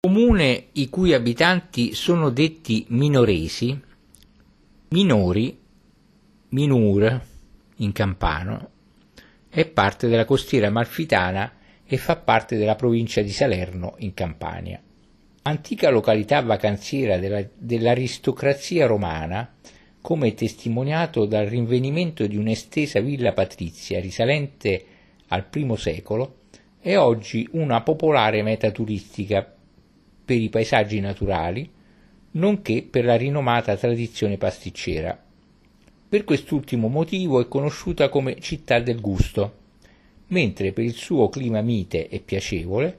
Comune i cui abitanti sono detti minoresi, minori, minur in campano, è parte della costiera amalfitana e fa parte della provincia di Salerno in Campania. Antica località vacanziera della, dell'aristocrazia romana, come testimoniato dal rinvenimento di un'estesa villa patrizia risalente al I secolo, è oggi una popolare meta turistica per i paesaggi naturali, nonché per la rinomata tradizione pasticcera. Per quest'ultimo motivo è conosciuta come città del gusto, mentre per il suo clima mite e piacevole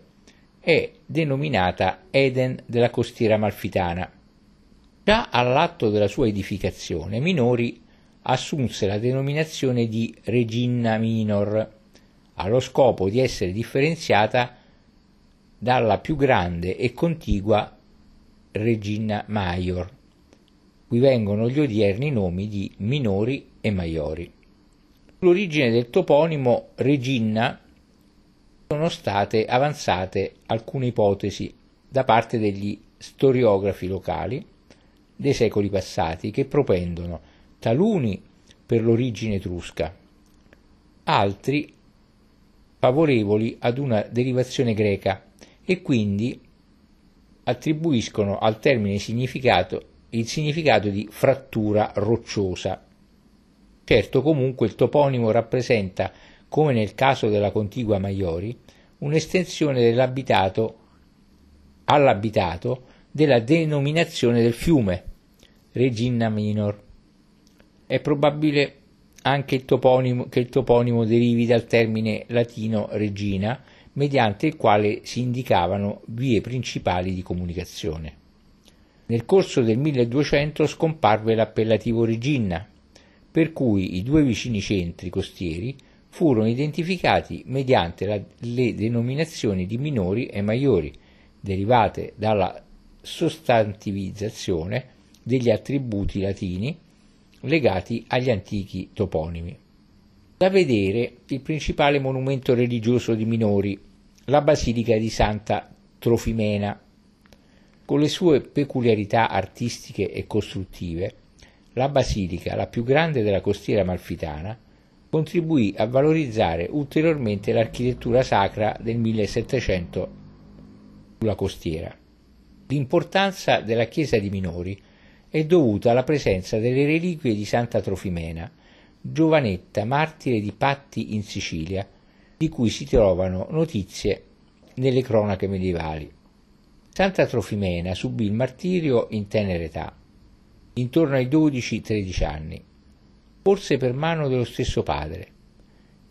è denominata Eden della costiera amalfitana. Già all'atto della sua edificazione Minori assunse la denominazione di Regina Minor, allo scopo di essere differenziata dalla più grande e contigua Regina Maior, cui vengono gli odierni nomi di minori e maiori. Sull'origine del toponimo Regina sono state avanzate alcune ipotesi da parte degli storiografi locali dei secoli passati che propendono taluni per l'origine etrusca, altri favorevoli ad una derivazione greca e quindi attribuiscono al termine significato, il significato di frattura rocciosa. Certo comunque il toponimo rappresenta, come nel caso della contigua Maiori, un'estensione dell'abitato all'abitato della denominazione del fiume, Regina Minor. È probabile anche il toponimo, che il toponimo derivi dal termine latino regina, mediante il quale si indicavano vie principali di comunicazione. Nel corso del 1200 scomparve l'appellativo Regina, per cui i due vicini centri costieri furono identificati mediante la, le denominazioni di minori e maiori, derivate dalla sostantivizzazione degli attributi latini legati agli antichi toponimi. Da vedere il principale monumento religioso di Minori, la Basilica di Santa Trofimena. Con le sue peculiarità artistiche e costruttive, la basilica, la più grande della costiera amalfitana, contribuì a valorizzare ulteriormente l'architettura sacra del 1700 sulla costiera. L'importanza della chiesa di Minori è dovuta alla presenza delle reliquie di Santa Trofimena, giovanetta martire di Patti in Sicilia, di cui si trovano notizie nelle cronache medievali. Santa Trofimena subì il martirio in tenera età, intorno ai 12-13 anni, forse per mano dello stesso padre,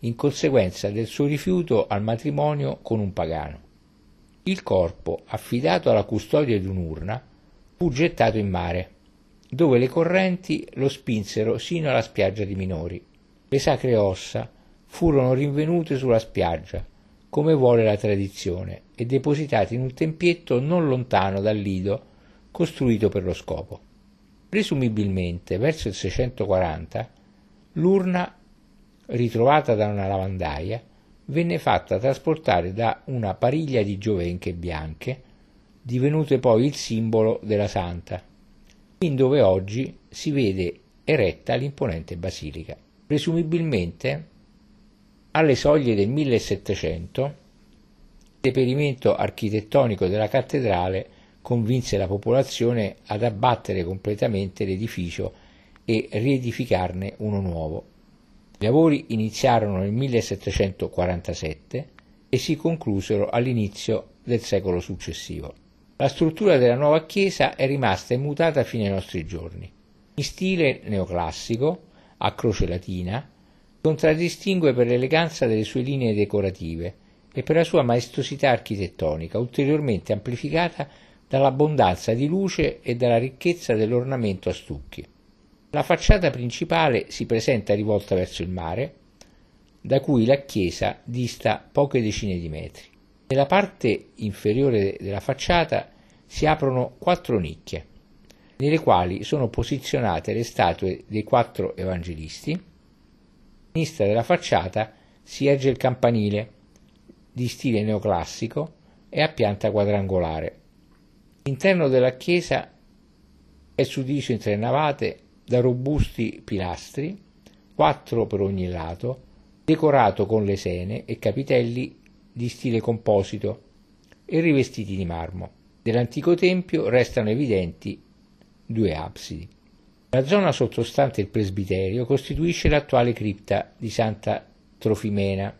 in conseguenza del suo rifiuto al matrimonio con un pagano. Il corpo, affidato alla custodia di un'urna, fu gettato in mare, dove le correnti lo spinsero sino alla spiaggia di Minori. Le sacre ossa furono rinvenute sulla spiaggia, come vuole la tradizione, e depositate in un tempietto non lontano dal lido costruito per lo scopo. Presumibilmente, verso il 640, l'urna, ritrovata da una lavandaia, venne fatta trasportare da una pariglia di giovenche bianche, divenute poi il simbolo della santa, in dove oggi si vede eretta l'imponente basilica. Presumibilmente alle soglie del 1700, il deperimento architettonico della cattedrale convinse la popolazione ad abbattere completamente l'edificio e riedificarne uno nuovo. I lavori iniziarono nel 1747 e si conclusero all'inizio del secolo successivo. La struttura della nuova chiesa è rimasta immutata fino ai nostri giorni. In stile neoclassico, a croce latina, contraddistingue per l'eleganza delle sue linee decorative e per la sua maestosità architettonica, ulteriormente amplificata dall'abbondanza di luce e dalla ricchezza dell'ornamento a stucchi. La facciata principale si presenta rivolta verso il mare, da cui la chiesa dista poche decine di metri. Nella parte inferiore della facciata si aprono quattro nicchie, nelle quali sono posizionate le statue dei quattro evangelisti, sinistra della facciata si erge il campanile, di stile neoclassico e a pianta quadrangolare. L'interno della chiesa è suddiviso in tre navate da robusti pilastri, quattro per ogni lato, decorato con lesene e capitelli di stile composito e rivestiti di marmo. Dell'antico tempio restano evidenti due absidi. La zona sottostante il presbiterio costituisce l'attuale cripta di Santa Trofimena,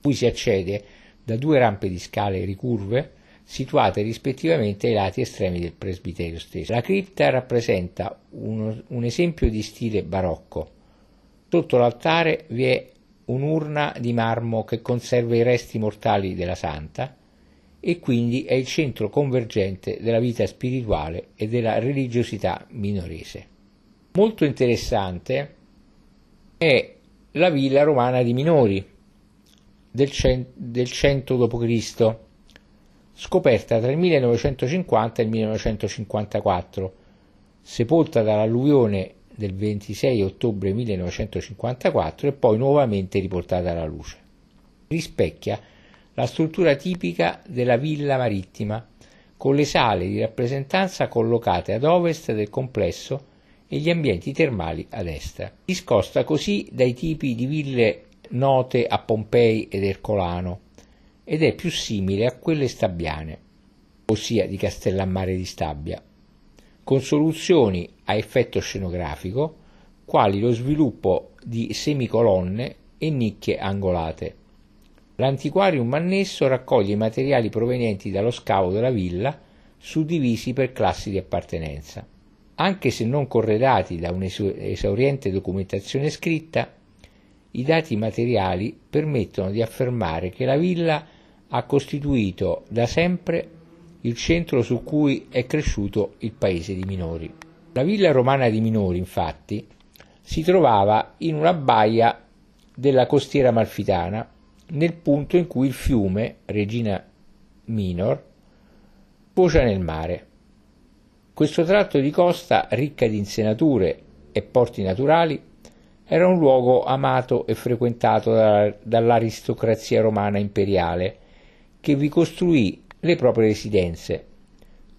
cui si accede da due rampe di scale ricurve situate rispettivamente ai lati estremi del presbiterio stesso. La cripta rappresenta uno, un esempio di stile barocco. Sotto l'altare vi è un'urna di marmo che conserva i resti mortali della santa e quindi è il centro convergente della vita spirituale e della religiosità minorese. Molto interessante è la villa romana di Minori del, cent- del 100 d.C., scoperta tra il 1950 e il 1954, sepolta dall'alluvione del 26 ottobre 1954 e poi nuovamente riportata alla luce. Rispecchia la struttura tipica della villa marittima, con le sale di rappresentanza collocate ad ovest del complesso e gli ambienti termali a destra. Discosta così dai tipi di ville note a Pompei ed Ercolano ed è più simile a quelle stabbiane, ossia di Castellammare di Stabia, con soluzioni a effetto scenografico quali lo sviluppo di semicolonne e nicchie angolate. L'antiquarium annesso raccoglie i materiali provenienti dallo scavo della villa, suddivisi per classi di appartenenza. Anche se non corredati da un'esauriente documentazione scritta, i dati materiali permettono di affermare che la villa ha costituito da sempre il centro su cui è cresciuto il paese di Minori. La villa romana di Minori, infatti, si trovava in una baia della costiera amalfitana, nel punto in cui il fiume Regina Minor focia nel mare. Questo tratto di costa, ricca di insenature e porti naturali, era un luogo amato e frequentato dall'aristocrazia romana imperiale, che vi costruì le proprie residenze,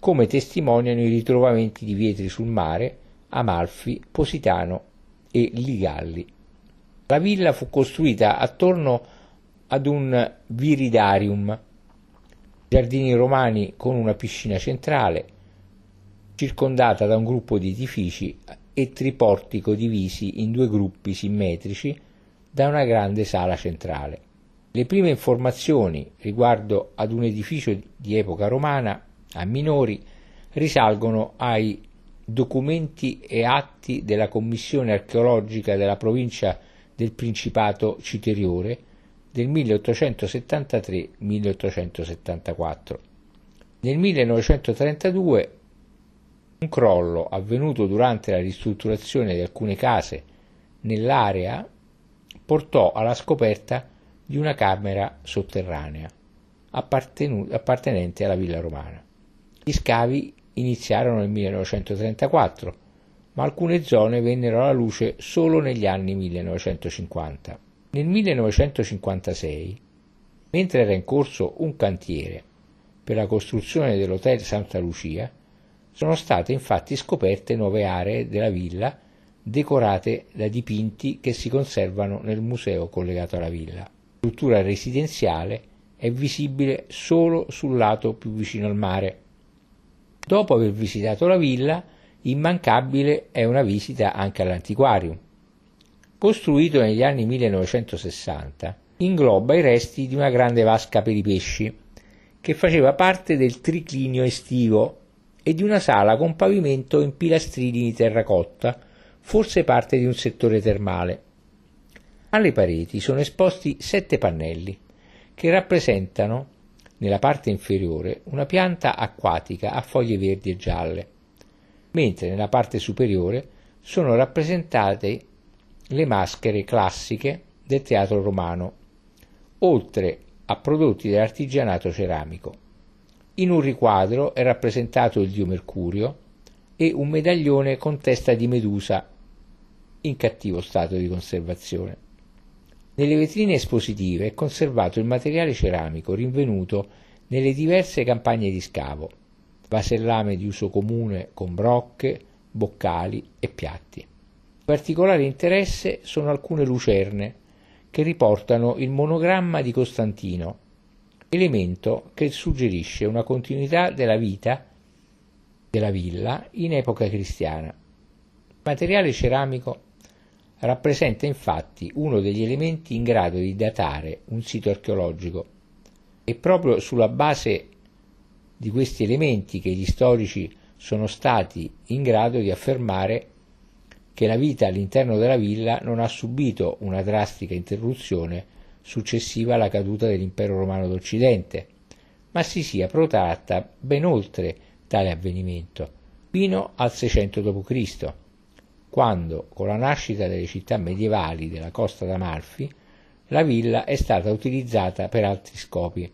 come testimoniano i ritrovamenti di Vietri sul mare, Amalfi, Positano e Ligalli. La villa fu costruita attorno ad un viridarium, giardini romani con una piscina centrale, circondata da un gruppo di edifici e triportico divisi in due gruppi simmetrici da una grande sala centrale. Le prime informazioni riguardo ad un edificio di epoca romana a Minori risalgono ai documenti e atti della Commissione archeologica della provincia del Principato Citeriore del 1873-1874. Nel 1932 un crollo avvenuto durante la ristrutturazione di alcune case nell'area portò alla scoperta di una camera sotterranea appartenente alla villa romana. Gli scavi iniziarono nel 1934, ma alcune zone vennero alla luce solo negli anni 1950. Nel 1956, mentre era in corso un cantiere per la costruzione dell'Hotel Santa Lucia, sono state infatti scoperte nuove aree della villa decorate da dipinti che si conservano nel museo collegato alla villa. La struttura residenziale è visibile solo sul lato più vicino al mare. Dopo aver visitato la villa, immancabile è una visita anche all'antiquarium. Costruito negli anni 1960, ingloba i resti di una grande vasca per i pesci, che faceva parte del triclinio estivo e di una sala con pavimento in pilastrini di terracotta, forse parte di un settore termale. Alle pareti sono esposti sette pannelli che rappresentano nella parte inferiore una pianta acquatica a foglie verdi e gialle, mentre nella parte superiore sono rappresentate le maschere classiche del teatro romano, oltre a prodotti dell'artigianato ceramico. In un riquadro è rappresentato il dio Mercurio e un medaglione con testa di Medusa in cattivo stato di conservazione. Nelle vetrine espositive è conservato il materiale ceramico rinvenuto nelle diverse campagne di scavo, vasellame di uso comune con brocche, boccali e piatti. Particolare interesse sono alcune lucerne che riportano il monogramma di Costantino, elemento che suggerisce una continuità della vita della villa in epoca cristiana. Il materiale ceramico rappresenta infatti uno degli elementi in grado di datare un sito archeologico e proprio sulla base di questi elementi che gli storici sono stati in grado di affermare che la vita all'interno della villa non ha subito una drastica interruzione successiva alla caduta dell'impero romano d'Occidente, ma si sia protratta ben oltre tale avvenimento, fino al 600 d.C., quando, con la nascita delle città medievali della costa d'Amalfi, la villa è stata utilizzata per altri scopi,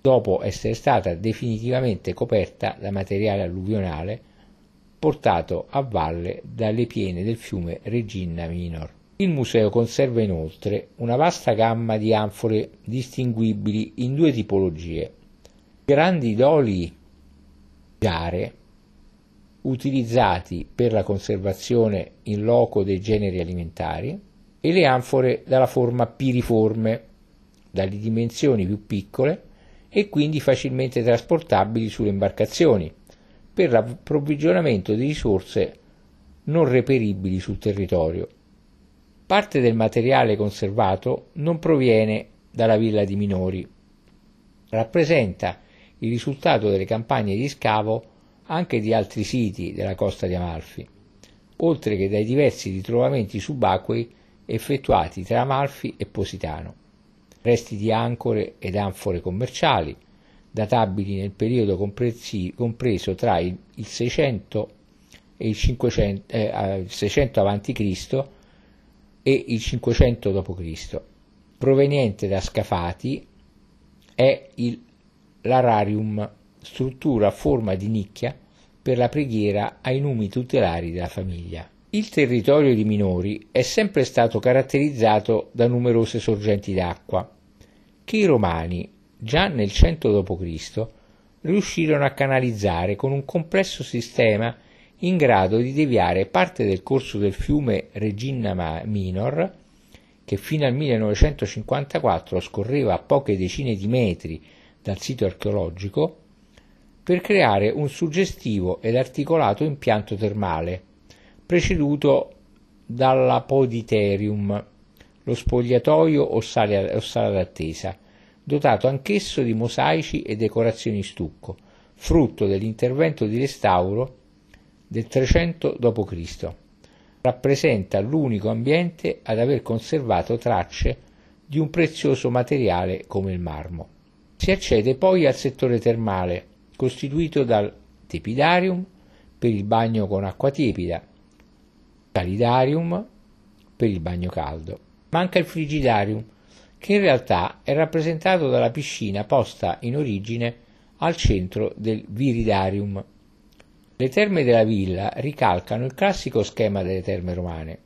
dopo essere stata definitivamente coperta da materiale alluvionale portato a valle dalle piene del fiume Regina Minor. Il museo conserva inoltre una vasta gamma di anfore distinguibili in due tipologie. Grandi doli gare utilizzati per la conservazione in loco dei generi alimentari e le anfore dalla forma piriforme, dalle dimensioni più piccole e quindi facilmente trasportabili sulle imbarcazioni per l'approvvigionamento di risorse non reperibili sul territorio. Parte del materiale conservato non proviene dalla villa di Minori, rappresenta il risultato delle campagne di scavo anche di altri siti della costa di Amalfi, oltre che dai diversi ritrovamenti subacquei effettuati tra Amalfi e Positano, resti di ancore ed anfore commerciali, databili nel periodo compreso tra il, 600 e il 500, eh, 600 a.C. e il 500 d.C. Proveniente da Scafati è il lararium, struttura a forma di nicchia per la preghiera ai numi tutelari della famiglia. Il territorio di Minori è sempre stato caratterizzato da numerose sorgenti d'acqua, che i romani, già nel 100 d.C., riuscirono a canalizzare con un complesso sistema in grado di deviare parte del corso del fiume Regina Minor, che fino al 1954 scorreva a poche decine di metri dal sito archeologico, per creare un suggestivo ed articolato impianto termale, preceduto dall'apoditerium, lo spogliatoio o sala, o sala d'attesa, dotato anch'esso di mosaici e decorazioni stucco, frutto dell'intervento di restauro del 300 d.C. Rappresenta l'unico ambiente ad aver conservato tracce di un prezioso materiale come il marmo. Si accede poi al settore termale, costituito dal tepidarium per il bagno con acqua tiepida, calidarium per il bagno caldo. Manca il frigidarium, che in realtà è rappresentato dalla piscina posta in origine al centro del viridarium. Le terme della villa ricalcano il classico schema delle terme romane,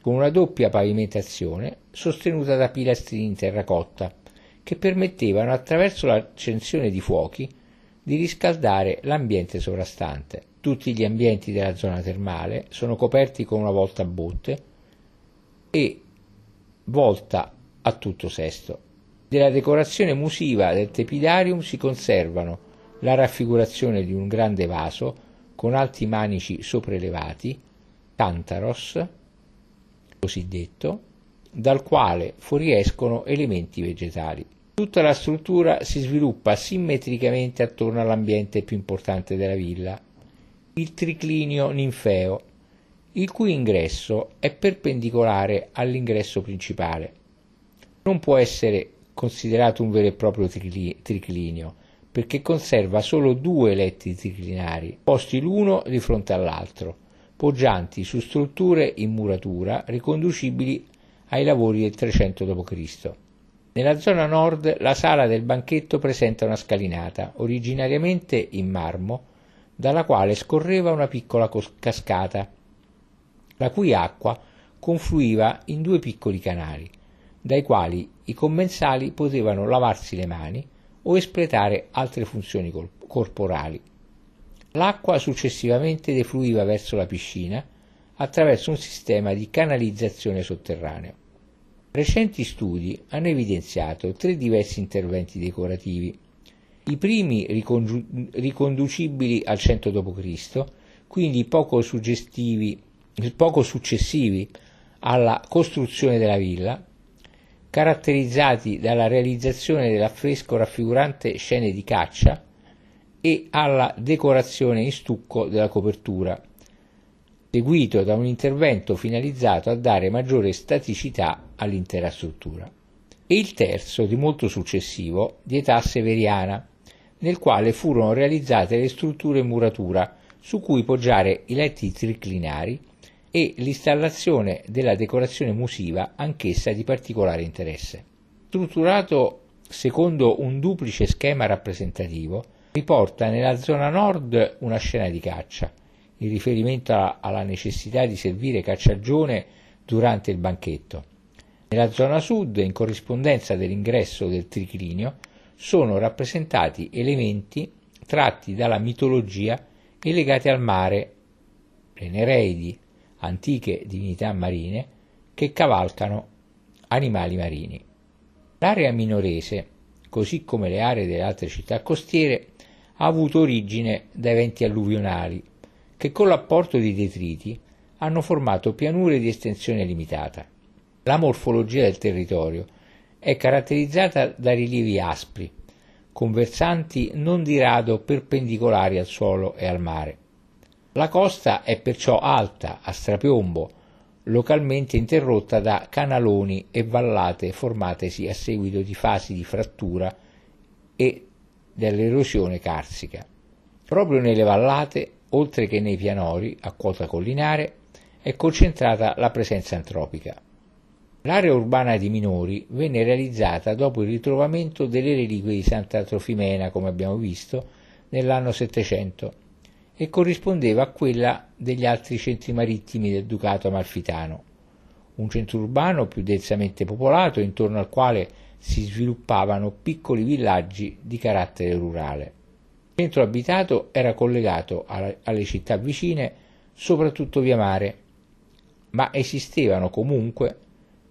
con una doppia pavimentazione sostenuta da pilastrini in terracotta, che permettevano attraverso l'accensione di fuochi di riscaldare l'ambiente sovrastante. Tutti gli ambienti della zona termale sono coperti con una volta a botte e volta a tutto sesto. Della decorazione musiva del tepidarium si conservano la raffigurazione di un grande vaso con alti manici sopraelevati, cantaros, cosiddetto, dal quale fuoriescono elementi vegetali. Tutta la struttura si sviluppa simmetricamente attorno all'ambiente più importante della villa, il triclinio ninfeo, il cui ingresso è perpendicolare all'ingresso principale non può essere considerato un vero e proprio triclinio, perché conserva solo due letti triclinari, posti l'uno di fronte all'altro, poggianti su strutture in muratura riconducibili ai lavori del 300 d.C. Nella zona nord la sala del banchetto presenta una scalinata, originariamente in marmo, dalla quale scorreva una piccola cascata, la cui acqua confluiva in due piccoli canali dai quali i commensali potevano lavarsi le mani o espletare altre funzioni corporali. L'acqua successivamente defluiva verso la piscina attraverso un sistema di canalizzazione sotterraneo. Recenti studi hanno evidenziato tre diversi interventi decorativi. I primi riconducibili al 100 d.C., quindi poco, poco successivi alla costruzione della villa, caratterizzati dalla realizzazione dell'affresco raffigurante scene di caccia e alla decorazione in stucco della copertura, seguito da un intervento finalizzato a dare maggiore staticità all'intera struttura. E il terzo, di molto successivo, di età severiana, nel quale furono realizzate le strutture in muratura su cui poggiare i letti triclinari e l'installazione della decorazione musiva, anch'essa di particolare interesse. Strutturato secondo un duplice schema rappresentativo, riporta nella zona nord una scena di caccia, in riferimento alla necessità di servire cacciagione durante il banchetto. Nella zona sud, in corrispondenza dell'ingresso del triclinio, sono rappresentati elementi tratti dalla mitologia e legati al mare, le Nereidi, antiche divinità marine, che cavalcano animali marini. L'area minorese, così come le aree delle altre città costiere, ha avuto origine da eventi alluvionali che con l'apporto di detriti hanno formato pianure di estensione limitata. La morfologia del territorio è caratterizzata da rilievi aspri, con versanti non di rado perpendicolari al suolo e al mare. La costa è perciò alta, a strapiombo, localmente interrotta da canaloni e vallate formatesi a seguito di fasi di frattura e dell'erosione carsica. Proprio nelle vallate, oltre che nei pianori a quota collinare, è concentrata la presenza antropica. L'area urbana di Minori venne realizzata dopo il ritrovamento delle reliquie di Santa Trofimena, come abbiamo visto, nell'anno 700 e corrispondeva a quella degli altri centri marittimi del Ducato Amalfitano, un centro urbano più densamente popolato intorno al quale si sviluppavano piccoli villaggi di carattere rurale. Il centro abitato era collegato alle città vicine soprattutto via mare, ma esistevano comunque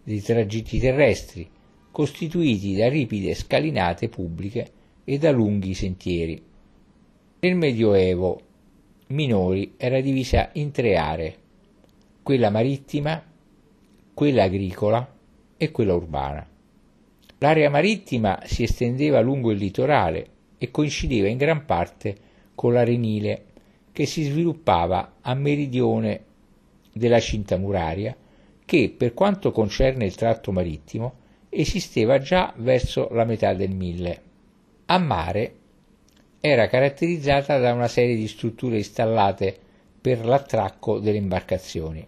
dei tragitti terrestri costituiti da ripide scalinate pubbliche e da lunghi sentieri. Nel Medioevo Minori era divisa in tre aree, quella marittima, quella agricola e quella urbana. L'area marittima si estendeva lungo il litorale e coincideva in gran parte con l'arenile che si sviluppava a meridione della cinta muraria che, per quanto concerne il tratto marittimo, esisteva già verso la metà del mille. A mare era caratterizzata da una serie di strutture installate per l'attracco delle imbarcazioni.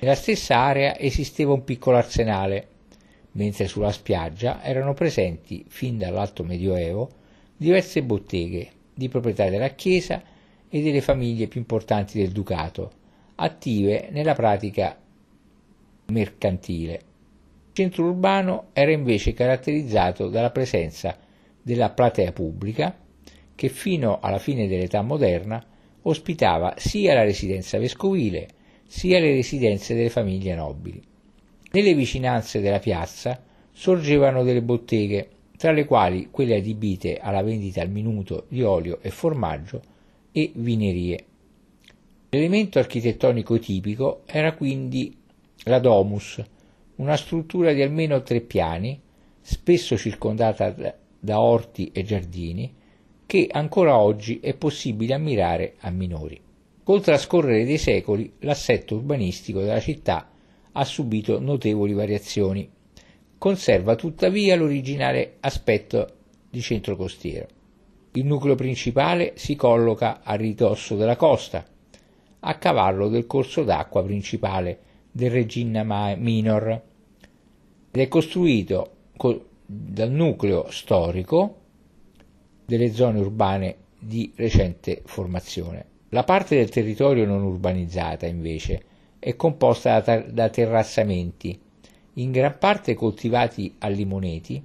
Nella stessa area esisteva un piccolo arsenale mentre sulla spiaggia erano presenti, fin dall'Alto Medioevo, diverse botteghe di proprietà della Chiesa e delle famiglie più importanti del Ducato, attive nella pratica mercantile. Il centro urbano era invece caratterizzato dalla presenza della platea pubblica, che fino alla fine dell'età moderna ospitava sia la residenza vescovile sia le residenze delle famiglie nobili. Nelle vicinanze della piazza sorgevano delle botteghe, tra le quali quelle adibite alla vendita al minuto di olio e formaggio e vinerie. L'elemento architettonico tipico era quindi la domus, una struttura di almeno tre piani, spesso circondata da orti e giardini, che ancora oggi è possibile ammirare a minori. Col trascorrere dei secoli l'assetto urbanistico della città ha subito notevoli variazioni. Conserva tuttavia l'originale aspetto di centro costiero. Il nucleo principale si colloca a ridosso della costa, a cavallo del corso d'acqua principale del Regina Minor ed è costruito dal nucleo storico delle zone urbane di recente formazione. La parte del territorio non urbanizzata, invece, è composta da, da terrazzamenti, in gran parte coltivati a limoneti,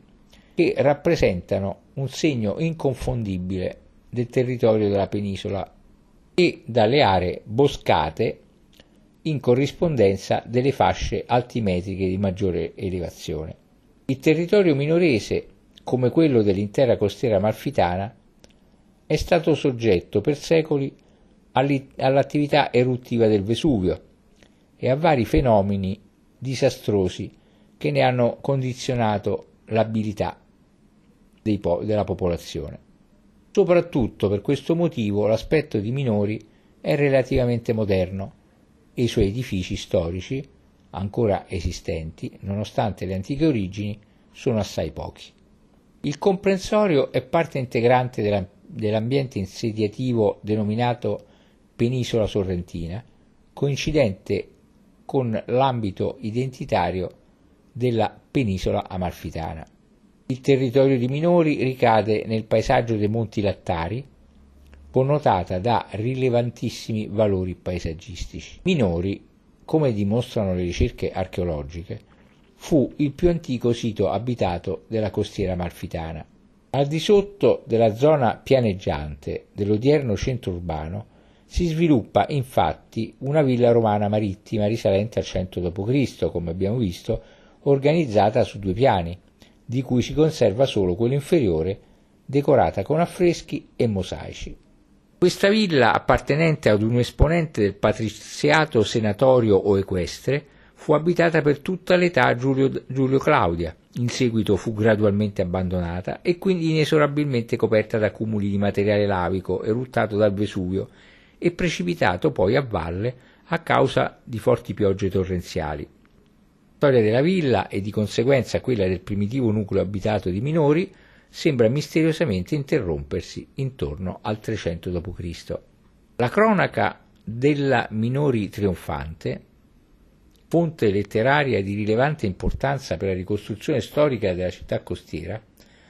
che rappresentano un segno inconfondibile del territorio della penisola e dalle aree boscate in corrispondenza delle fasce altimetriche di maggiore elevazione. Il territorio minorese, come quello dell'intera costiera amalfitana, è stato soggetto per secoli all'attività eruttiva del Vesuvio e a vari fenomeni disastrosi che ne hanno condizionato l'abilità po- della popolazione. Soprattutto per questo motivo l'aspetto di Minori è relativamente moderno e i suoi edifici storici, ancora esistenti, nonostante le antiche origini, sono assai pochi. Il comprensorio è parte integrante della, dell'ambiente insediativo denominato Penisola Sorrentina, coincidente con l'ambito identitario della penisola amalfitana. Il territorio di Minori ricade nel paesaggio dei Monti Lattari, connotata da rilevantissimi valori paesaggistici. Minori, come dimostrano le ricerche archeologiche, fu il più antico sito abitato della costiera amalfitana. Al di sotto della zona pianeggiante dell'odierno centro urbano si sviluppa infatti una villa romana marittima risalente al 100 d.C., come abbiamo visto, organizzata su due piani, di cui si conserva solo quello inferiore, decorata con affreschi e mosaici. Questa villa, appartenente ad un esponente del patriziato senatorio o equestre, fu abitata per tutta l'età Giulio, Giulio Claudia, in seguito fu gradualmente abbandonata e quindi inesorabilmente coperta da cumuli di materiale lavico eruttato dal Vesuvio e precipitato poi a valle a causa di forti piogge torrenziali. La storia della villa e di conseguenza quella del primitivo nucleo abitato di minori sembra misteriosamente interrompersi intorno al 300 d.C. La cronaca della Minori trionfante, fonte letteraria di rilevante importanza per la ricostruzione storica della città costiera,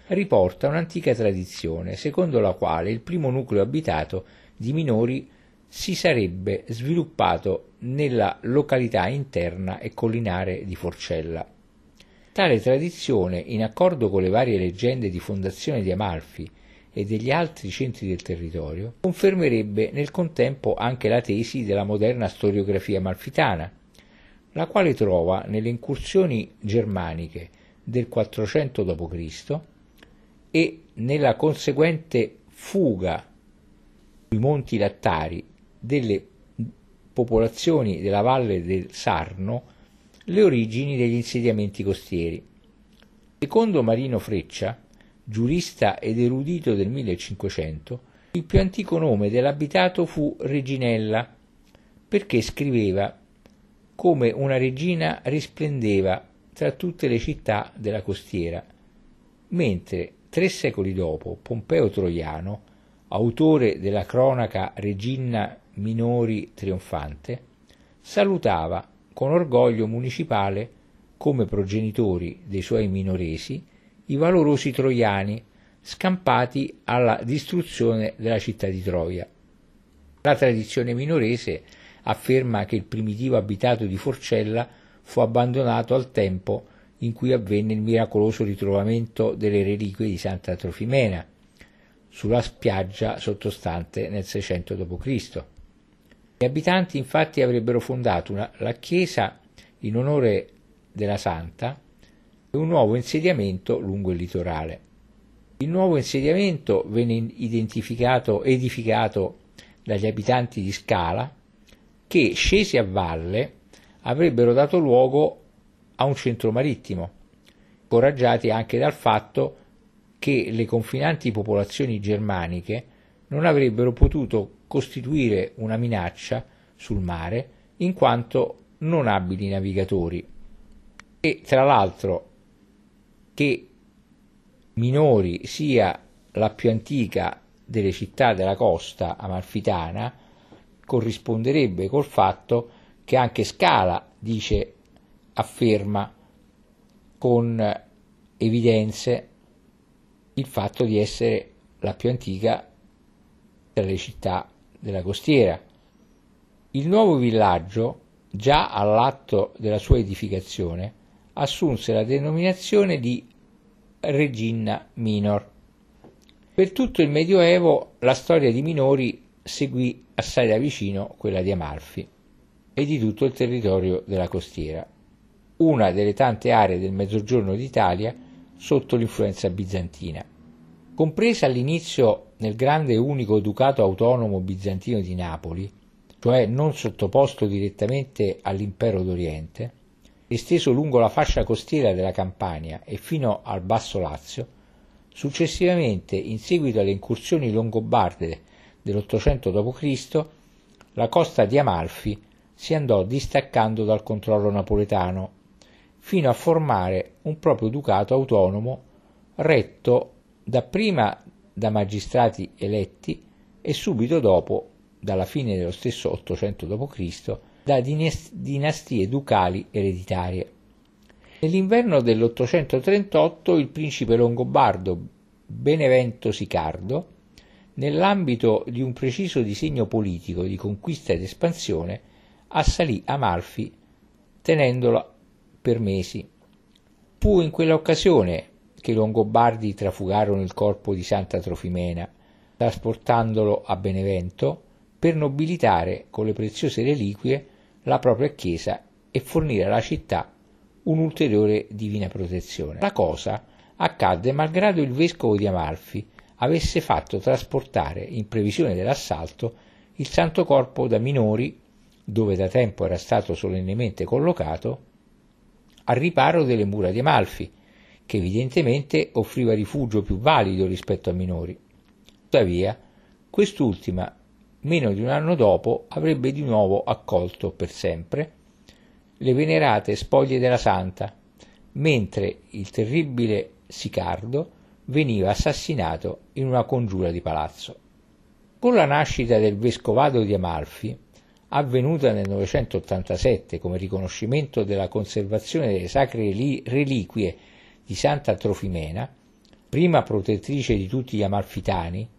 riporta un'antica tradizione secondo la quale il primo nucleo abitato di Minori si sarebbe sviluppato nella località interna e collinare di Forcella. Tale tradizione, in accordo con le varie leggende di fondazione di Amalfi e degli altri centri del territorio, confermerebbe nel contempo anche la tesi della moderna storiografia amalfitana, la quale trova nelle incursioni germaniche del 400 d.C. e nella conseguente fuga sui monti lattari delle popolazioni della valle del Sarno le origini degli insediamenti costieri. Secondo Marino Freccia, giurista ed erudito del 1500, il più antico nome dell'abitato fu Reginella, perché scriveva come una regina risplendeva tra tutte le città della costiera, mentre tre secoli dopo Pompeo Troiano, autore della cronaca Regina Minori Trionfante, salutava con orgoglio municipale come progenitori dei suoi minoresi i valorosi troiani scampati alla distruzione della città di Troia. La tradizione minorese afferma che il primitivo abitato di Forcella fu abbandonato al tempo in cui avvenne il miracoloso ritrovamento delle reliquie di Santa Trofimena sulla spiaggia sottostante nel 600 d.C. Gli abitanti infatti avrebbero fondato una, la chiesa in onore della santa e un nuovo insediamento lungo il litorale. Il nuovo insediamento venne identificato, edificato dagli abitanti di Scala che, scesi a valle, avrebbero dato luogo a un centro marittimo, incoraggiati anche dal fatto che le confinanti popolazioni germaniche non avrebbero potuto costituire una minaccia sul mare in quanto non abili navigatori. E tra l'altro che Minori sia la più antica delle città della costa amalfitana corrisponderebbe col fatto che anche Scala dice afferma con evidenze il fatto di essere la più antica tra le città della costiera. Il nuovo villaggio, già all'atto della sua edificazione, assunse la denominazione di Regina Minor. Per tutto il Medioevo la storia di Minori seguì assai da vicino quella di Amalfi e di tutto il territorio della costiera, una delle tante aree del mezzogiorno d'Italia sotto l'influenza bizantina. Compresa all'inizio nel grande e unico ducato autonomo bizantino di Napoli, cioè non sottoposto direttamente all'impero d'Oriente, esteso lungo la fascia costiera della Campania e fino al Basso Lazio, successivamente, in seguito alle incursioni longobarde dell'Ottocento d.C., la costa di Amalfi si andò distaccando dal controllo napoletano, fino a formare un proprio ducato autonomo retto dapprima da magistrati eletti e subito dopo, dalla fine dello stesso 800 d.C., da dinastie ducali ereditarie. Nell'inverno dell'838 il principe longobardo Benevento Sicardo, nell'ambito di un preciso disegno politico di conquista ed espansione, assalì Amalfi tenendola per mesi. Fu in quell'occasione che i Longobardi trafugarono il corpo di Santa Trofimena, trasportandolo a Benevento per nobilitare con le preziose reliquie la propria chiesa e fornire alla città un'ulteriore divina protezione. La cosa accadde malgrado il vescovo di Amalfi avesse fatto trasportare, in previsione dell'assalto, il Santo Corpo da Minori, dove da tempo era stato solennemente collocato, al riparo delle mura di Amalfi, che evidentemente offriva rifugio più valido rispetto a Minori. Tuttavia, quest'ultima meno di un anno dopo avrebbe di nuovo accolto per sempre le venerate spoglie della santa, mentre il terribile Sicardo veniva assassinato in una congiura di palazzo. Con la nascita del vescovado di Amalfi, avvenuta nel 987 come riconoscimento della conservazione delle sacre reliquie di Santa Trofimena, prima protettrice di tutti gli amalfitani,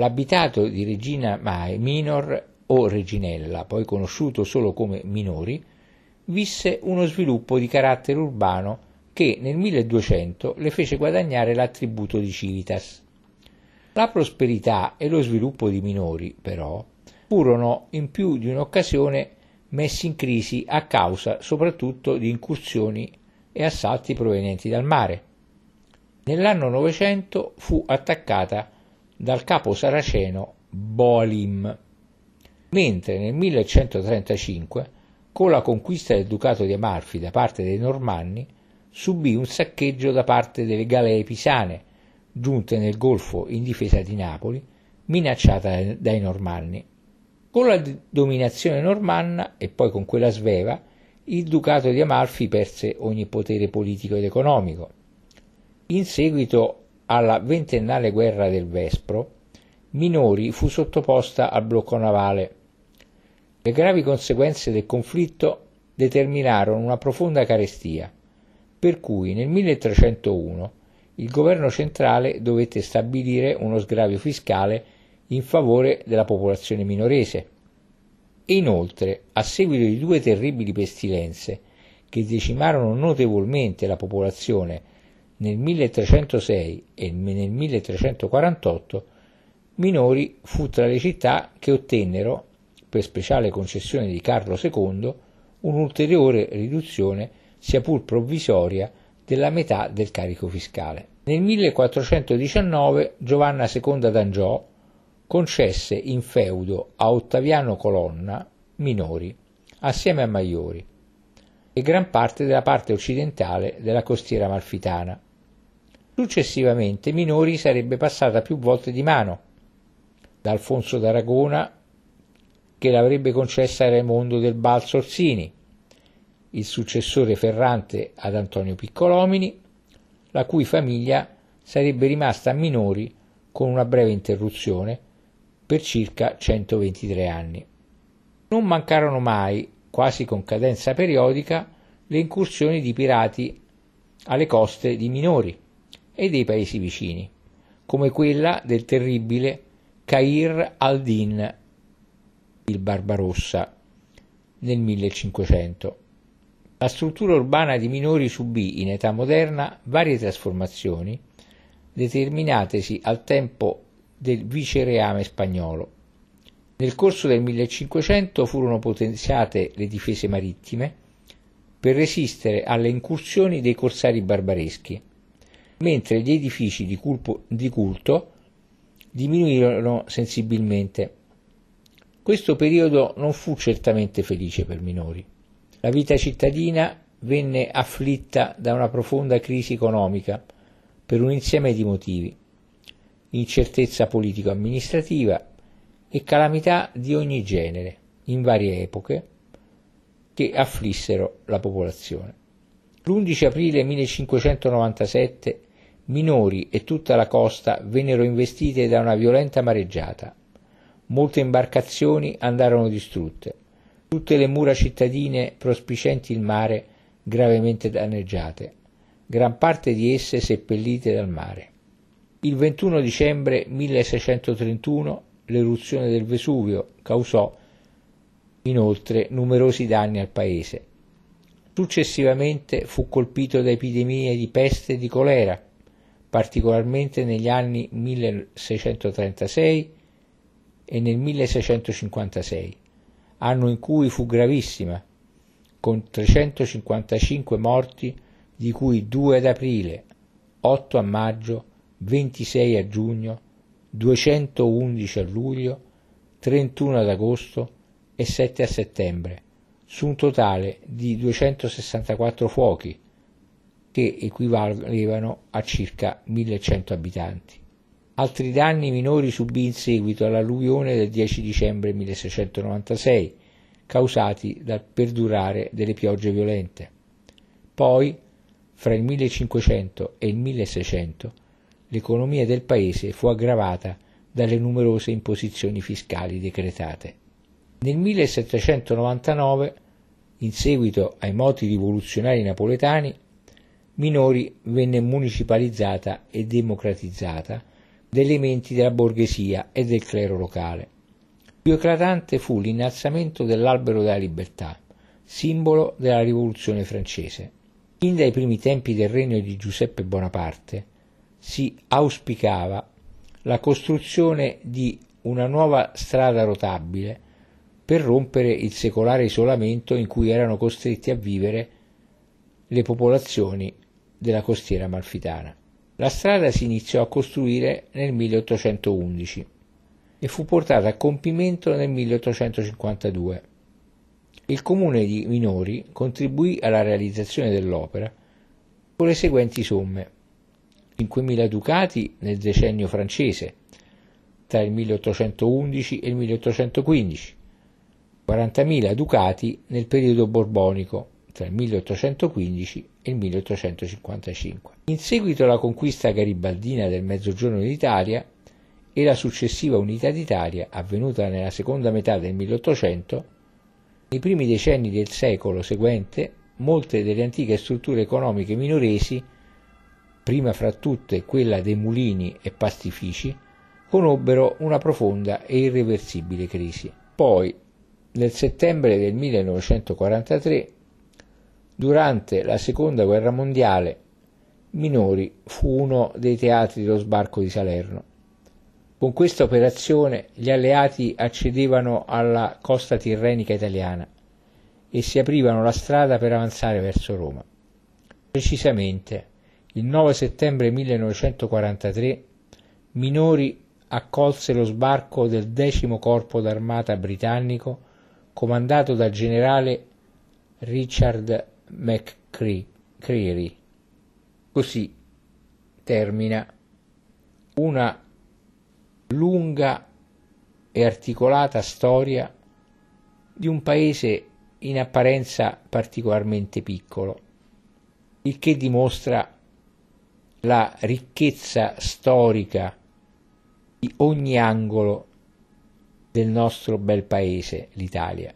L'abitato di Regina Mae Minor o Reginella, poi conosciuto solo come Minori, visse uno sviluppo di carattere urbano che nel 1200 le fece guadagnare l'attributo di civitas. La prosperità e lo sviluppo di Minori, però, furono in più di un'occasione messi in crisi a causa soprattutto di incursioni e assalti provenienti dal mare. Nell'anno 900 fu attaccata dal capo saraceno Boalim, mentre nel 1135, con la conquista del ducato di Amalfi da parte dei Normanni, subì un saccheggio da parte delle galee pisane, giunte nel golfo in difesa di Napoli, minacciata dai Normanni. Con la dominazione normanna e poi con quella sveva, il ducato di Amalfi perse ogni potere politico ed economico. In seguito alla ventennale guerra del Vespro, Minori fu sottoposta al blocco navale. Le gravi conseguenze del conflitto determinarono una profonda carestia, per cui nel 1301 il governo centrale dovette stabilire uno sgravio fiscale in favore della popolazione minorese. E inoltre, a seguito di due terribili pestilenze che decimarono notevolmente la popolazione nel 1306 e nel 1348 Minori fu tra le città che ottennero, per speciale concessione di Carlo II, un'ulteriore riduzione, sia pur provvisoria, della metà del carico fiscale. Nel 1419 Giovanna II d'Angiò concesse in feudo a Ottaviano Colonna minori, assieme a Maiori, e gran parte della parte occidentale della costiera amalfitana. Successivamente Minori sarebbe passata più volte di mano, da Alfonso d'Aragona che l'avrebbe concessa a Raimondo del Balso Orsini, il successore ferrante ad Antonio Piccolomini, la cui famiglia sarebbe rimasta a Minori con una breve interruzione per circa 123 anni. Non mancarono mai, quasi con cadenza periodica, le incursioni di pirati alle coste di Minori, e dei paesi vicini, come quella del terribile Cair al-Din, il Barbarossa, nel 1500. La struttura urbana di Minori subì in età moderna varie trasformazioni determinatesi al tempo del vicereame spagnolo. Nel corso del 1500 furono potenziate le difese marittime per resistere alle incursioni dei corsari barbareschi, mentre gli edifici di, culpo, di culto diminuirono sensibilmente. Questo periodo non fu certamente felice per Minori. La vita cittadina venne afflitta da una profonda crisi economica per un insieme di motivi, incertezza politico-amministrativa, e calamità di ogni genere in varie epoche che afflissero la popolazione. L'11 aprile 1597 minori e tutta la costa vennero investite da una violenta mareggiata. Molte imbarcazioni andarono distrutte. Tutte le mura cittadine prospicenti il mare gravemente danneggiate, gran parte di esse seppellite dal mare. Il 21 dicembre 1631 l'eruzione del Vesuvio causò inoltre numerosi danni al paese. Successivamente fu colpito da epidemie di peste e di colera, particolarmente negli anni 1636 e nel 1656, anno in cui fu gravissima, con 355 morti, di cui 2 ad aprile, 8 a maggio, 26 a giugno 211 a luglio, 31 ad agosto e 7 a settembre, su un totale di 264 fuochi, che equivalevano a circa 1100 abitanti. Altri danni minori subì in seguito all'alluvione del 10 dicembre 1696, causati dal perdurare delle piogge violente. Poi, fra il 1500 e il 1600, l'economia del paese fu aggravata dalle numerose imposizioni fiscali decretate. Nel 1799, in seguito ai moti rivoluzionari napoletani, Minori venne municipalizzata e democratizzata da elementi della borghesia e del clero locale. Più eclatante fu l'innalzamento dell'albero della libertà, simbolo della rivoluzione francese. Fin dai primi tempi del regno di Giuseppe Bonaparte, si auspicava la costruzione di una nuova strada rotabile per rompere il secolare isolamento in cui erano costretti a vivere le popolazioni della costiera amalfitana. La strada si iniziò a costruire nel 1811 e fu portata a compimento nel 1852. Il comune di Minori contribuì alla realizzazione dell'opera con le seguenti somme 5.000 ducati nel decennio francese, tra il 1811 e il 1815, 40.000 ducati nel periodo borbonico, tra il 1815 e il 1855. In seguito alla conquista garibaldina del Mezzogiorno d'Italia e la successiva unità d'Italia, avvenuta nella seconda metà del 1800, nei primi decenni del secolo seguente molte delle antiche strutture economiche minoresi prima fra tutte quella dei mulini e pastifici, conobbero una profonda e irreversibile crisi. Poi, nel settembre del 1943, durante la seconda guerra mondiale, Minori fu uno dei teatri dello sbarco di Salerno. Con questa operazione gli alleati accedevano alla costa tirrenica italiana e si aprivano la strada per avanzare verso Roma. Precisamente, il 9 settembre 1943 Minori accolse lo sbarco del decimo corpo d'armata britannico comandato dal generale Richard McCreery. Così termina una lunga e articolata storia di un paese in apparenza particolarmente piccolo, il che dimostra la ricchezza storica di ogni angolo del nostro bel paese, l'Italia.